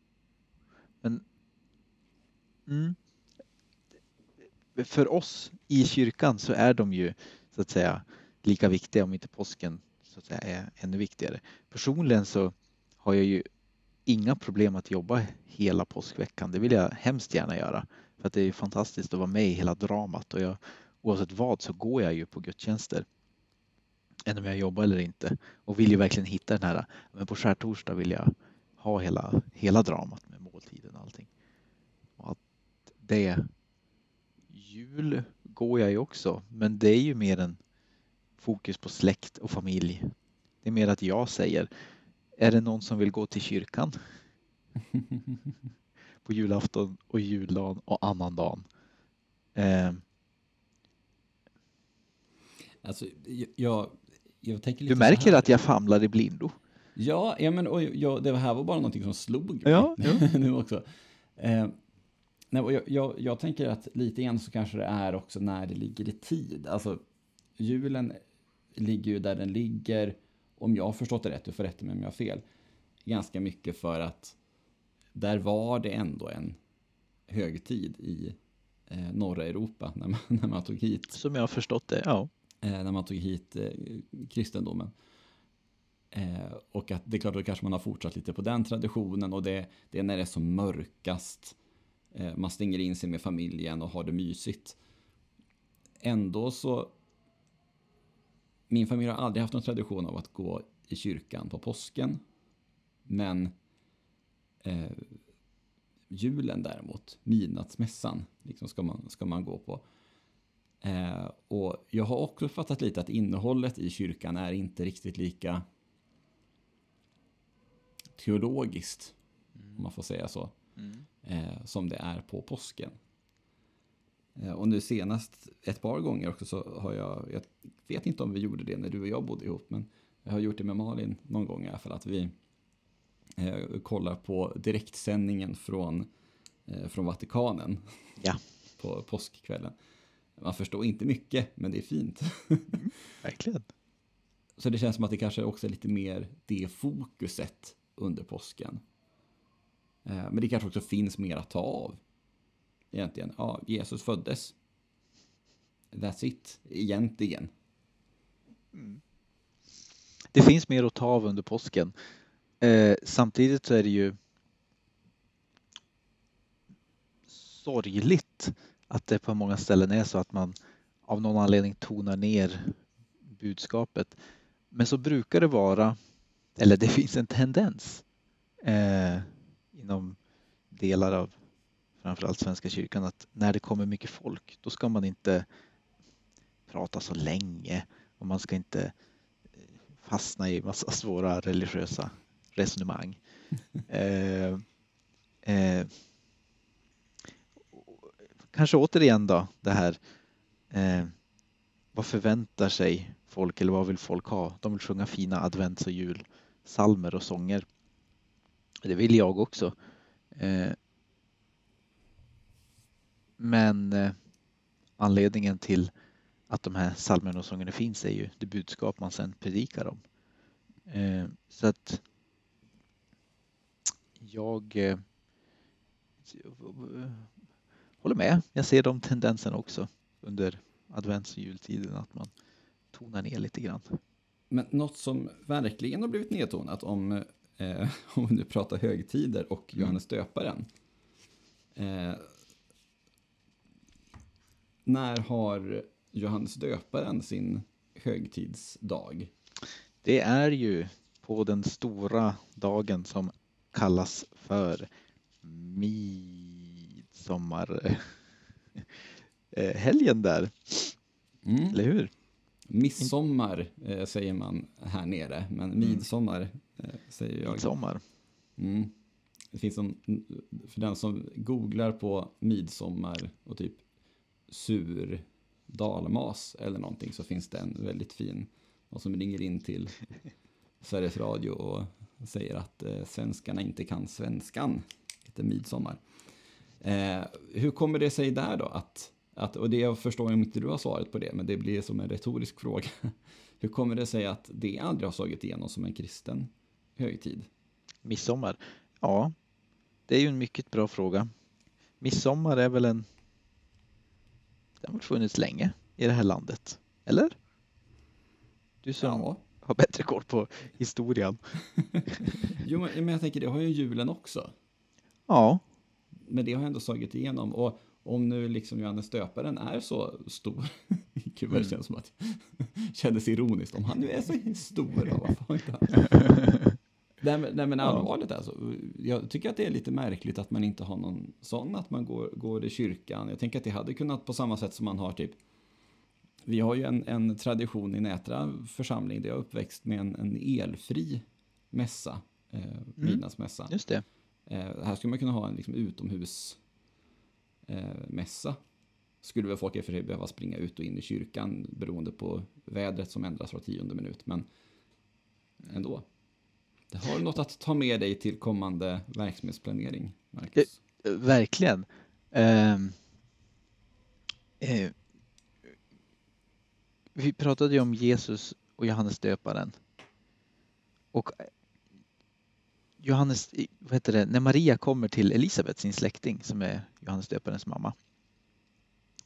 Men mm, för oss i kyrkan så är de ju så att säga lika viktiga om inte påsken så att säga är ännu viktigare. Personligen så har jag ju inga problem att jobba hela påskveckan. Det vill jag hemskt gärna göra. För att det är fantastiskt att vara med i hela dramat och jag, oavsett vad så går jag ju på gudstjänster. Än om jag jobbar eller inte. Och vill ju verkligen hitta den här, men på skärtorsdag vill jag ha hela, hela dramat med måltiden och allting. Och att det Jul går jag ju också, men det är ju mer en fokus på släkt och familj. Det är mer att jag säger är det någon som vill gå till kyrkan? på julafton och juldagen och annandagen. Eh, Alltså, jag, jag tänker du lite så märker att jag famlar i blindo. Ja, ja men och, jag, det här var bara någonting som slog mig Ja, ja. nu också. Eh, nej, jag, jag, jag tänker att lite grann så kanske det är också när det ligger i tid. Alltså, julen ligger ju där den ligger, om jag har förstått det rätt, du får rätta mig om jag har fel, ganska mycket för att där var det ändå en högtid i eh, norra Europa när man, när man tog hit Som jag har förstått det, ja eh, när man tog hit eh, kristendomen. Eh, och att det är klart, då kanske man har fortsatt lite på den traditionen och det, det är när det är som mörkast. Eh, man stänger in sig med familjen och har det mysigt. Ändå så, min familj har aldrig haft någon tradition av att gå i kyrkan på påsken. Men eh, julen däremot, midnattsmässan, liksom ska, man, ska man gå på. Eh, och jag har också fattat lite att innehållet i kyrkan är inte riktigt lika teologiskt, om man får säga så, eh, som det är på påsken. Eh, och nu senast ett par gånger också så har jag, jag vet inte om vi gjorde det när du och jag bodde ihop, men jag har gjort det med Malin någon gång i alla fall, att vi eh, kollar på direktsändningen från, eh, från Vatikanen Ja, på påskkvällen. Man förstår inte mycket, men det är fint. verkligen. Så det känns som att det kanske också är lite mer det fokuset under påsken. Eh, Men det kanske också finns mer att ta av. Egentligen, ja, Jesus föddes. That's it, egentligen. Det finns mer att ta av under påsken. Eh, samtidigt så är det ju sorgligt att det på många ställen är så att man av någon anledning tonar ner budskapet. Men så brukar det vara, eller det finns en tendens eh, inom delar av framförallt Svenska kyrkan att när det kommer mycket folk då ska man inte prata så länge och man ska inte eh, fastna i massa svåra religiösa resonemang. eh, eh, kanske återigen då det här eh, vad förväntar sig folk eller vad vill folk ha? De vill sjunga fina advents och julsalmer och sånger. Det vill jag också. Eh, men eh, anledningen till att de här psalmerna och sångerna finns är ju det budskap man sedan predikar om. Eh, så att jag eh, håller med. Jag ser de tendenserna också under advents och jultiden att man tonar ner lite grann. Men något som verkligen har blivit nedtonat om, eh, om vi nu pratar högtider och Johannes döparen. Eh, när har Johannes döparen sin högtidsdag? Det är ju på den stora dagen som kallas för midsommar eh, helgen där, Mm. eller hur? Midsommar eh, säger man här nere, men midsommar eh, säger jag. Midsommar. Mm. Det finns en, för den som googlar på midsommar och typ sur dalmas eller någonting så finns det en väldigt fin, någon som ringer in till Sveriges Radio och säger att eh, svenskarna inte kan svenskan. Heter midsommar. Eh, hur kommer det sig där då? Att, att, och det jag förstår om inte du har svaret på det, men det blir som en retorisk fråga. Hur kommer det sig att det aldrig har slagit igenom som en kristen högtid? Midsommar. Ja, det är ju en mycket bra fråga. Midsommar är väl en... Den har funnits länge i det här landet, eller? Du som Ja. har bättre koll på historien. Jo, men jag tänker det har ju julen också. Ja, Men det har ändå slagit igenom. Och om nu liksom Johannes döparen är så stor. Gud vad det känns som att kändes ironiskt. Om han nu är så stor då, varför inte han? Nej men, nej, men allvarligt alltså. Jag tycker att det är lite märkligt att man inte har någon sån, att man går, går i kyrkan. Jag tänker att det hade kunnat på samma sätt som man har typ vi har ju en, en tradition i Nätra församling där jag är uppväxt med en, en elfri mässa, eh, midnattsmässa. just det. Eh, här skulle man kunna ha en liksom, utomhusmässa. eh, skulle väl folk i och för sig behöva springa ut och in i kyrkan beroende på vädret som ändras var tionde minut. Men ändå. Det har något att ta med dig till kommande verksamhetsplanering, Marcus. Eh, verkligen. Ehm, eh, vi pratade ju om Jesus och Johannes döparen. Och Johannes, vad heter det, när Maria kommer till Elisabet, sin släkting som är Johannes döparens mamma,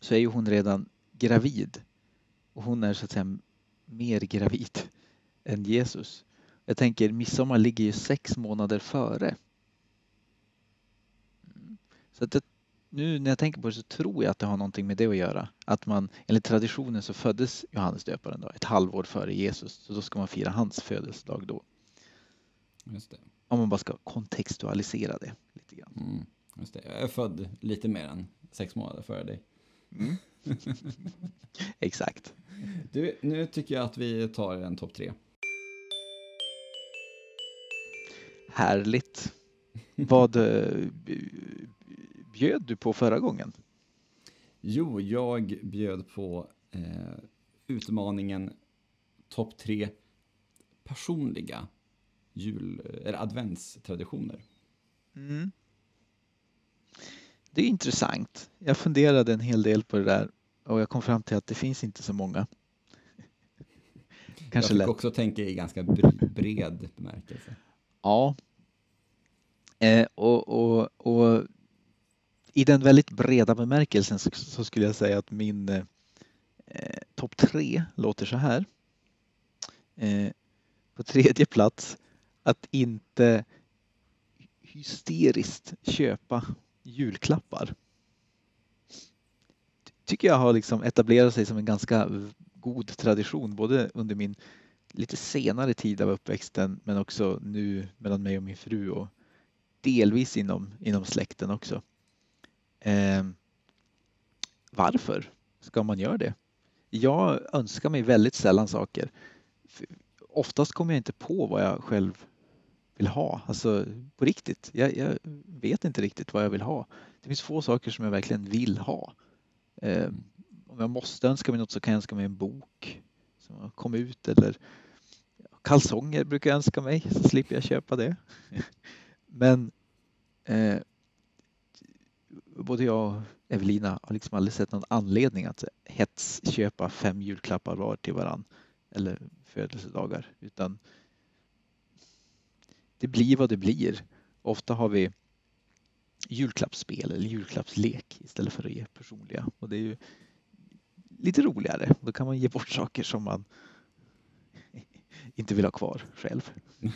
så är ju hon redan gravid. Och hon är så att säga mer gravid än Jesus. Jag tänker midsommar ligger ju sex månader före. Så att det, nu när jag tänker på det så tror jag att det har någonting med det att göra. Att man enligt traditionen så föddes Johannes döparen då, ett halvår före Jesus. Så då ska man fira hans födelsedag då. Just det. Om man bara ska kontextualisera det lite grann. Mm, just det. Jag är född lite mer än sex månader före dig. Mm. Exakt. Du, nu tycker jag att vi tar en topp tre. Härligt. Vad eh, bjöd du på förra gången? Jo, jag bjöd på eh, utmaningen topp tre personliga jul eller adventstraditioner. Mm. Det är intressant. Jag funderade en hel del på det där och jag kom fram till att det finns inte så många. Kanske jag fick lätt. också tänka i ganska bred bemärkelse. Ja. Eh, och, och, och i den väldigt breda bemärkelsen så, så skulle jag säga att min eh, topp tre låter så här. Eh, på tredje plats att inte hysteriskt köpa julklappar. Tycker jag har liksom etablerat sig som en ganska god tradition både under min lite senare tid av uppväxten men också nu mellan mig och min fru och delvis inom, inom släkten också. Eh, varför ska man göra det? Jag önskar mig väldigt sällan saker. Oftast kommer jag inte på vad jag själv vill ha. Alltså på riktigt. Jag, jag, vet inte riktigt vad jag vill ha. Det finns få saker som jag verkligen vill ha. Eh, om jag måste önska mig något så kan jag önska mig en bok som kom ut eller kalsonger brukar jag önska mig så slipper jag köpa det. Men eh, både jag och Evelina har liksom aldrig sett någon anledning att hetsköpa fem julklappar var till varann eller födelsedagar utan det blir vad det blir. Ofta har vi julklappsspel eller julklappslek istället för att ge personliga och det är ju lite roligare. Då kan man ge bort saker som man inte vill ha kvar själv.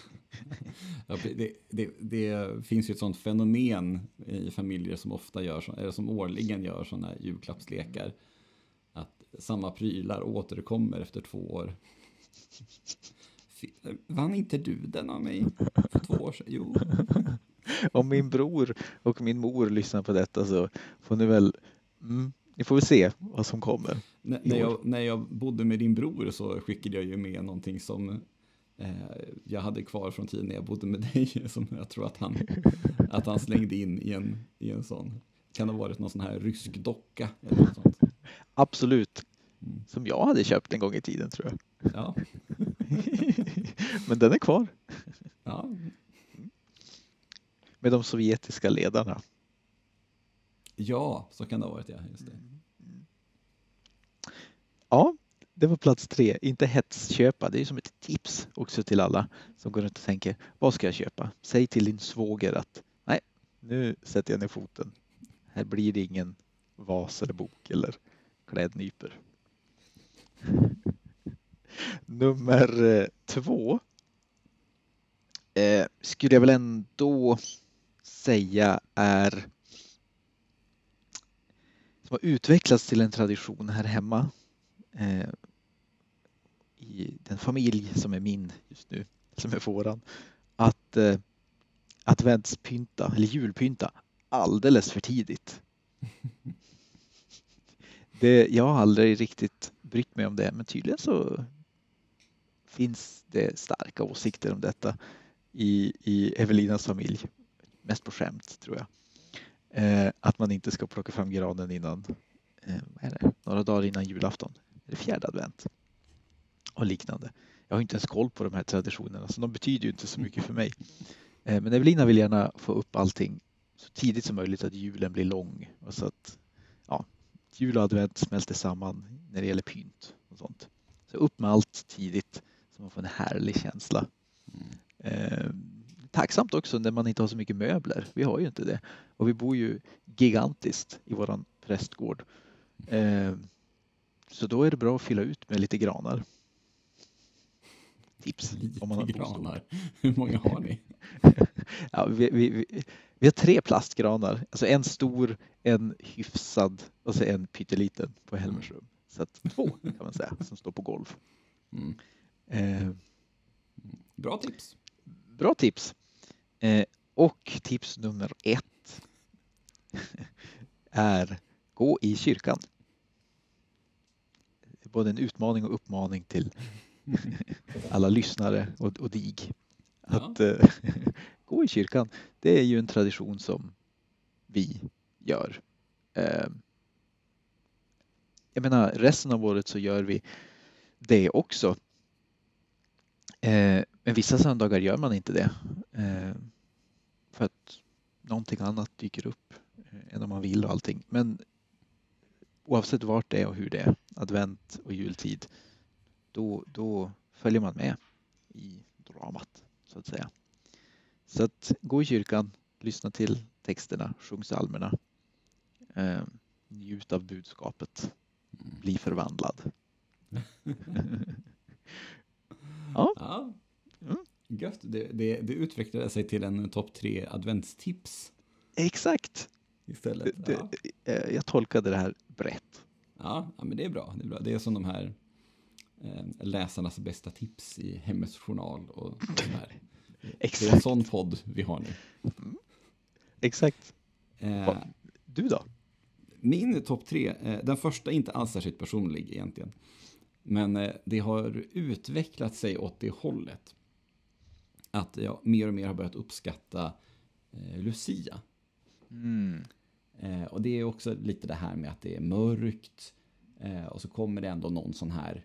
Ja, det, det, det, finns ju ett sånt fenomen i familjer som ofta gör, eller som årligen gör sådana julklappslekar. Att samma prylar återkommer efter två år. Vann inte du den av mig för två år sedan? Jo. Om min bror och min mor lyssnar på detta så får ni väl, mm, ni får väl se vad som kommer. N när, jag, när jag bodde med din bror så skickade jag ju med någonting som eh, jag hade kvar från tiden när jag bodde med dig som jag tror att han, att han slängde in i en, i en sån. Kan det ha varit någon sån här rysk docka eller något sånt? Absolut. Mm. Som jag hade köpt en gång i tiden tror jag. Ja. Men den är kvar. Ja. Med de sovjetiska ledarna. Ja, så kan det ha varit ja. Just det. Ja, det var plats tre. Inte hetsköpa. Det är som ett tips också till alla som går runt och tänker vad ska jag köpa? Säg till din svåger att nej, nu sätter jag ner foten. Här blir det ingen vas eller bok eller klädnyper. Nummer eh, två eh, skulle jag väl ändå säga är som har utvecklats till en tradition här hemma eh, i den familj som är min just nu, som är våran, att eh, adventspynta eller julpynta alldeles för tidigt. Det, jag har aldrig riktigt brytt mig om det, men tydligen så finns det starka åsikter om detta i, i Evelinas familj. Mest på skämt tror jag. Eh, att man inte ska plocka fram granen innan eh, det, några dagar innan julafton, eller fjärde advent och liknande. Jag har inte ens koll på de här traditionerna så de betyder ju inte så mycket för mig. Eh, men Evelina vill gärna få upp allting så tidigt som möjligt att julen blir lång och så att ja, jul och advent smälter samman när det gäller pynt och sånt. Så upp med allt tidigt så man får en härlig känsla. Eh, tacksamt också när man inte har så mycket möbler. Vi har ju inte det. Och vi bor ju gigantiskt i våran prästgård. Eh, så då är det bra att fylla ut med lite granar. Tips. Lite om man har granar. Hur många har ni? Ja, vi, vi, vi, vi har tre plastgranar. Alltså en stor, en hyfsad och så en pytteliten på Helmers rum. Så att två kan man säga som står på golv. Mm. Eh, Bra tips. bra tips. Eh, och tips nummer ett är gå i kyrkan. Både en utmaning och uppmaning till alla lyssnare och, och dig. Att eh, gå i kyrkan, det är ju en tradition som vi gör. Eh, jag menar, resten av året så gör vi det också. Eh, men vissa söndagar gör man inte det. Eh, för att någonting annat dyker upp eh, än om man vill och allting. Men oavsett vart det är och hur det är, advent och jultid, då, då följer man med i dramat så att säga. Så att gå i kyrkan, lyssna till texterna, sjung psalmerna, eh, njut av budskapet, bli förvandlad. ja, Ja. Mm. Gött. Det, det, det utvecklade sig till en topp tre adventstips exakt. istället. Det, Ja. eh, jag tolkade det här brett. Ja, ja, men det är bra. Det är, bra. Det är som de här eh, läsarnas bästa tips i Hemmets Journal och sådär. Det är en Exakt. sån podd vi har nu. Exakt. Eh, Du då? min topp tre, eh, den första är inte alls särskilt personlig egentligen. Men eh, det har utvecklat sig åt det hållet. Att jag mer och mer har börjat uppskatta eh, Lucia. Mm. Eh, och det är också lite det här med att det är mörkt. Och så kommer det ändå någon sån här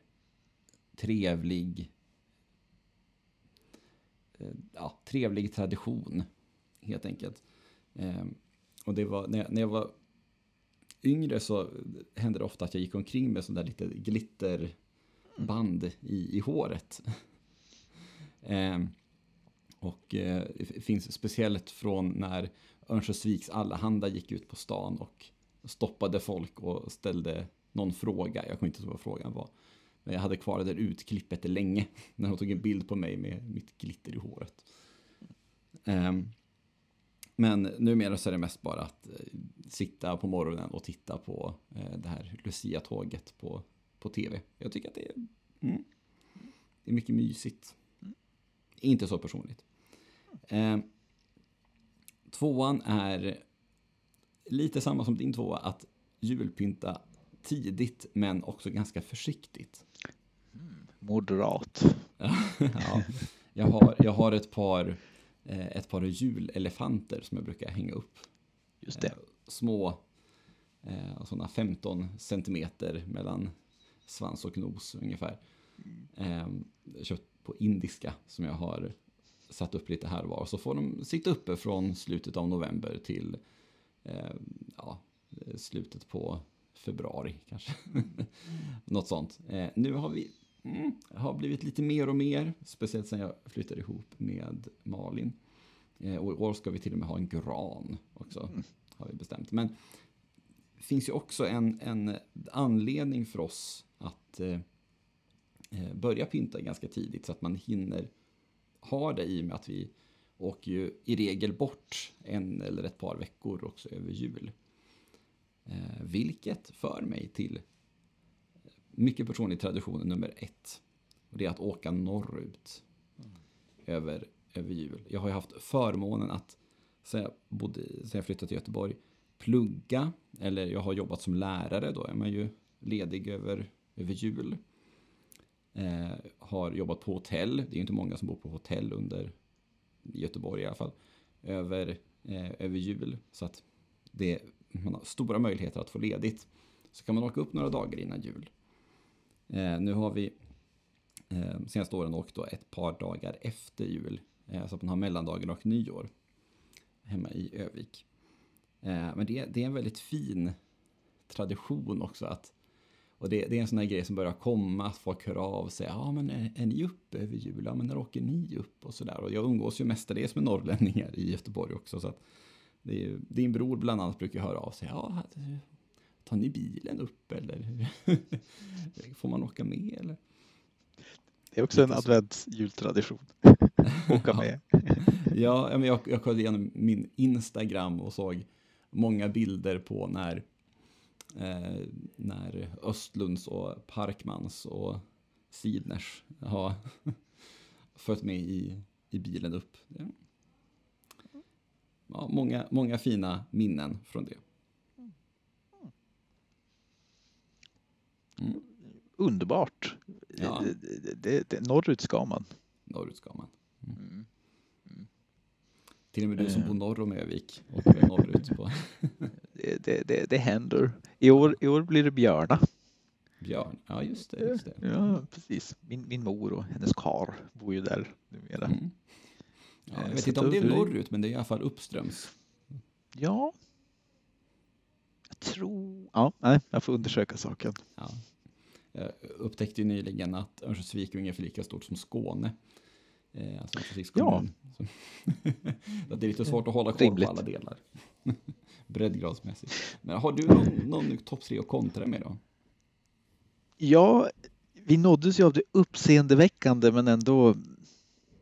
trevlig ja, trevlig tradition, helt enkelt. Och det var, när jag, när jag var yngre så hände det ofta att jag gick omkring med sån där lite band i, i håret. eh, och eh, det finns speciellt från när Örnsköldsviks Allehanda gick ut på stan och stoppade folk och ställde någon fråga. Jag kommer inte ihåg vad frågan var. Men jag hade kvar det där utklippet länge när de tog en bild på mig med mitt glitter i håret. Ehm, men numera så är det mest bara att eh, sitta på morgonen och titta på eh, det här Lucia-tåget på, på tv. Jag tycker att det är, mm, det är mycket mysigt. Inte så personligt. Ehm, tvåan är lite samma som din tvåa, att julpynta tidigt men också ganska försiktigt. Moderat. ja, jag, har, jag har ett par, eh, ett par julelefanter som jag brukar hänga upp. Just det. Eh, små, eh, sådana 15 centimeter mellan svans och nos ungefär. Eh, köpt på indiska som jag har satt upp lite här och var. Så får de sitta uppe från slutet av november till eh, ja, slutet på februari kanske. Något sånt. Eh, nu har vi mm, har blivit lite mer och mer, speciellt sen jag flyttade ihop med Malin. Eh, och i år ska vi till och med ha en gran också, har vi bestämt. Men finns ju också en, en anledning för oss att eh, eh, börja pynta ganska tidigt så att man hinner ha det i och med att vi åker ju i regel bort en eller ett par veckor också över jul. Eh, vilket för mig till mycket personlig tradition nummer ett. Och det är att åka norrut över, över jul. Jag har ju haft förmånen att sen jag, bodde, sen jag flyttade till Göteborg plugga, eller jag har jobbat som lärare, då är man ju ledig över, över jul. Eh, har jobbat på hotell, det är ju inte många som bor på hotell under i Göteborg i alla fall, över, eh, över jul. Så att det, man har stora möjligheter att få ledigt. så kan man åka upp några dagar innan jul. Eh, nu har vi eh, senaste åren åkt då ett par dagar efter jul, eh, så att man har mellandagen och nyår hemma i Övik. Eh, men det, det är en väldigt fin tradition också att och det, det, är en sån här grej som börjar komma, att folk hör av sig. Ja, men är, är ni uppe över jul? Ja, men när åker ni upp? Och sådär. Och jag umgås ju mestadels med norrlänningar i Göteborg också. Så att det är, din bror bland annat brukar höra av sig. Ja, tar ni bilen upp eller får man åka med? Eller? Det är också en adventsjultradition. åka med. ja, men jag, jag kollade igenom min Instagram och såg många bilder på när eh, när Östlunds och Parkmans och Sidners har följt med i, i bilen upp. Ja, många, många fina minnen från det. Mm. Underbart. Ja. Det, det, det, norrut ska man. Norrut ska man. Mm. Till och med du som bor norr om Övik åker norrut på. det, det, det händer. I år, I år blir det Björna. Björn, ja just det. Just det. Ja, precis. Min, min mor och hennes kar bor ju där numera. Mm. Ja, jag vet inte om det är norrut, men det är i alla fall uppströms. Ja. Jag tror... Ja, nej, jag får undersöka saken. Ja. Jag upptäckte ju nyligen att Örnsköldsvik är ungefär lika stort som Skåne. Eh, alltså ja. det är lite svårt att hålla koll på alla delar. Breddgradsmässigt. Men har du någon, någon topp tre att kontra med då? Ja, vi nåddes ju av det uppseendeväckande men ändå,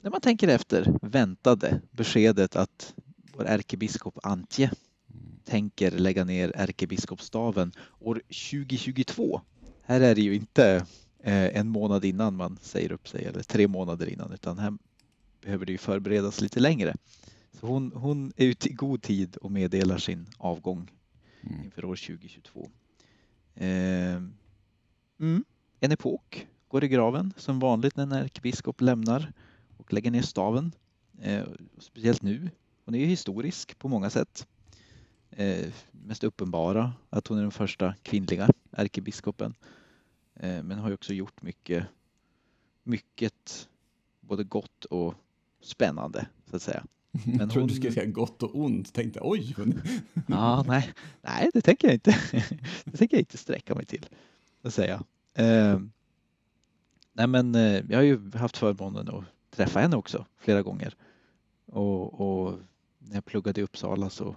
när man tänker efter, väntade beskedet att vår ärkebiskop Antje mm. tänker lägga ner ärkebiskopsstaven år 2022. Här är det ju inte en månad innan man säger upp sig eller tre månader innan utan här behöver det ju förberedas lite längre. Så hon, hon är ute i god tid och meddelar sin avgång mm. inför år 2022. Eh, mm, en epok går i graven som vanligt när en ärkebiskop lämnar och lägger ner staven. Eh, speciellt nu. Hon är ju historisk på många sätt. Eh, mest uppenbara att hon är den första kvinnliga ärkebiskopen Eh, men har också gjort mycket, mycket både gott och spännande så att säga. Men jag trodde hon... du skulle säga gott och ont, tänkte oj. ja, nej, nej, det tänker jag inte. det tänker jag inte sträcka mig till att säga. Eh, nej, men eh, jag har ju haft förmånen att träffa henne också flera gånger och, och när jag pluggade i Uppsala så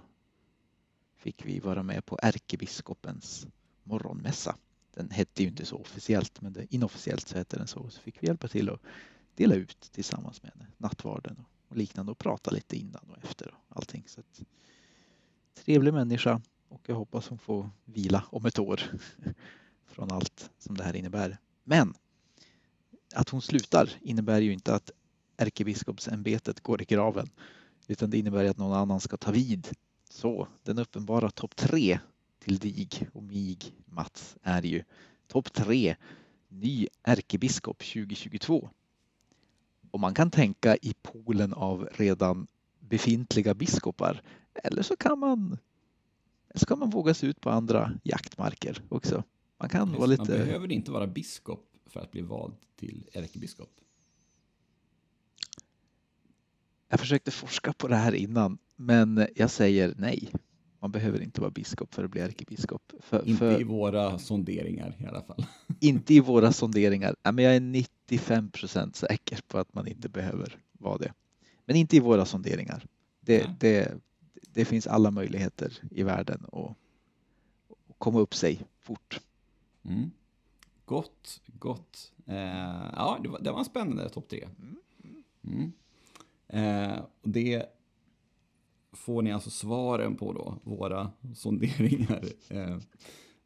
fick vi vara med på ärkebiskopens morgonmässa den hette ju inte så officiellt, men det, inofficiellt så hette den så. Så fick vi hjälpa till att dela ut tillsammans med henne, nattvarden och liknande och prata lite innan och efter och allting. Så att, trevlig människa och jag hoppas hon får vila om ett år från allt som det här innebär. Men att hon slutar innebär ju inte att ärkebiskopsämbetet går i graven utan det innebär att någon annan ska ta vid. Så den uppenbara topp tre till dig och mig, Mats, är ju topp tre ny ärkebiskop 2022. Och man kan tänka i poolen av redan befintliga biskopar eller så kan man så kan man våga sig ut på andra jaktmarker också. Man kan Just, vara lite... Man behöver inte vara biskop för att bli vald till ärkebiskop. Jag försökte forska på det här innan, men jag säger nej. Man behöver inte vara biskop för att bli ärkebiskop. För, inte för, i våra sonderingar i alla fall. Inte i våra sonderingar. men jag är 95 procent säker på att man inte behöver vara det. Men inte i våra sonderingar. Det, det, det finns alla möjligheter i världen att, att komma upp sig fort. Mm. Gott, gott. Eh, ja, det var, det var en spännande topp tre. Mm. Mm. Eh, det får ni alltså svaren på då, våra sonderingar eh,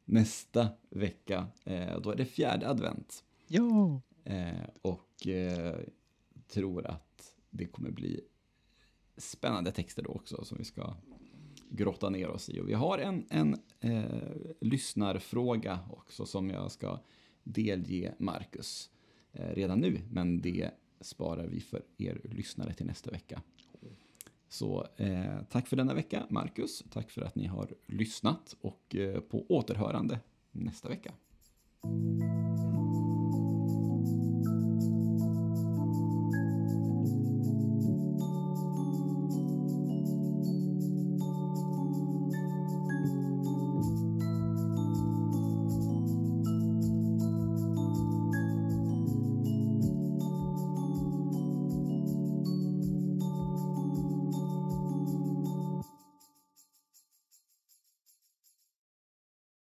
nästa vecka. Eh, då är det fjärde advent. Ja! Eh, och eh, tror att det kommer bli spännande texter då också som vi ska grotta ner oss i. Och vi har en, en eh, lyssnarfråga också som jag ska delge Marcus eh, redan nu, men det sparar vi för er lyssnare till nästa vecka. Så eh, tack för denna vecka, Marcus. Tack för att ni har lyssnat och eh, på återhörande nästa vecka.